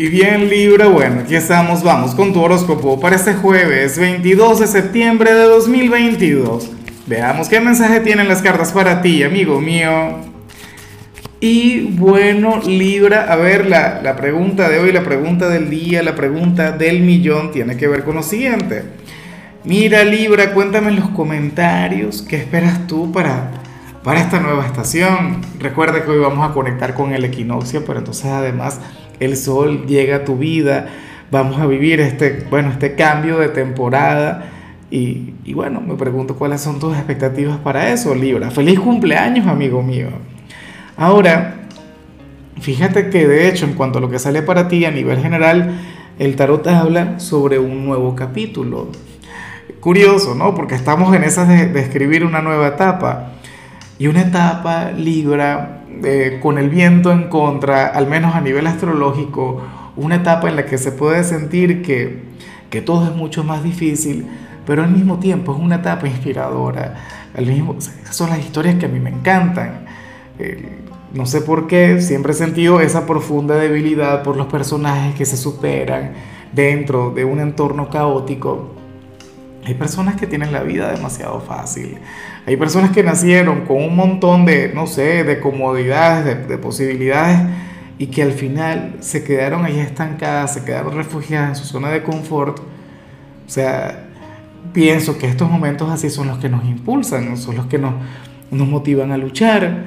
Y bien Libra, bueno, aquí estamos, vamos con tu horóscopo para este jueves 22 de septiembre de 2022. Veamos qué mensaje tienen las cartas para ti, amigo mío. Y bueno, Libra, a ver, la, la pregunta de hoy, la pregunta del día, la pregunta del millón tiene que ver con lo siguiente. Mira Libra, cuéntame en los comentarios qué esperas tú para, para esta nueva estación. Recuerda que hoy vamos a conectar con el equinoccio, pero entonces además el sol llega a tu vida, vamos a vivir este, bueno, este cambio de temporada. Y, y, bueno, me pregunto cuáles son tus expectativas para eso, Libra. Feliz cumpleaños, amigo mío. Ahora, fíjate que de hecho, en cuanto a lo que sale para ti a nivel general, el tarot habla sobre un nuevo capítulo. Curioso, ¿no? Porque estamos en esas de, de escribir una nueva etapa. Y una etapa, Libra, eh, con el viento en contra, al menos a nivel astrológico, una etapa en la que se puede sentir que, que todo es mucho más difícil, pero al mismo tiempo es una etapa inspiradora. Al mismo, esas son las historias que a mí me encantan. Eh, no sé por qué, siempre he sentido esa profunda debilidad por los personajes que se superan dentro de un entorno caótico. Hay personas que tienen la vida demasiado fácil. Hay personas que nacieron con un montón de, no sé, de comodidades, de, posibilidades y que al final se quedaron ahí estancadas, se quedaron refugiadas en su zona de confort. O sea, pienso que estos momentos así son los que nos impulsan, son los que nos, nos motivan a luchar.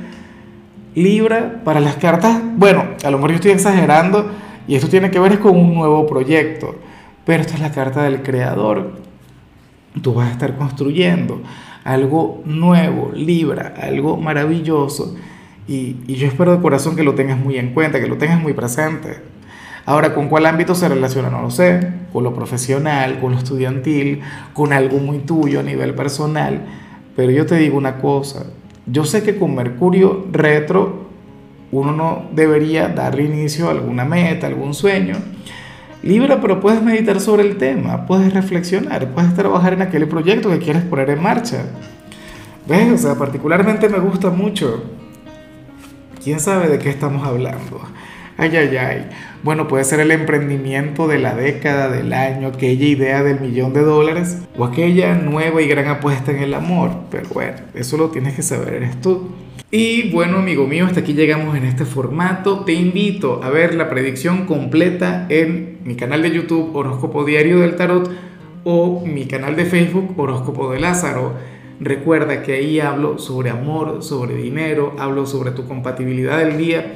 Libra, para las cartas, bueno, a lo mejor yo estoy exagerando y esto tiene que ver con un nuevo proyecto, pero esta es la carta del creador. Tú vas a estar construyendo algo nuevo, Libra, algo maravilloso. Y, y, yo espero de corazón que lo tengas muy en cuenta, que lo tengas muy presente. Ahora, ¿con cuál ámbito se relaciona? No lo sé. Con lo profesional, con lo estudiantil, con algo muy tuyo a nivel personal. Pero yo te digo una cosa. Yo sé que con Mercurio retro uno no debería darle inicio a alguna meta, algún sueño. Libra, pero puedes meditar sobre el tema, puedes reflexionar, puedes trabajar en aquel proyecto que quieres poner en marcha. ¿Ves? O sea, particularmente me gusta mucho. ¿Quién sabe de qué estamos hablando? Ay, ay, ay. Bueno, puede ser el emprendimiento de la década, del año, aquella idea del millón de dólares o aquella nueva y gran apuesta en el amor. Pero bueno, eso lo tienes que saber, eres tú. Y bueno, amigo mío, hasta aquí llegamos en este formato. Te invito a ver la predicción completa en mi canal de YouTube Horóscopo Diario del Tarot o mi canal de Facebook Horóscopo de Lázaro. Recuerda que ahí hablo sobre amor, sobre dinero, hablo sobre tu compatibilidad del día.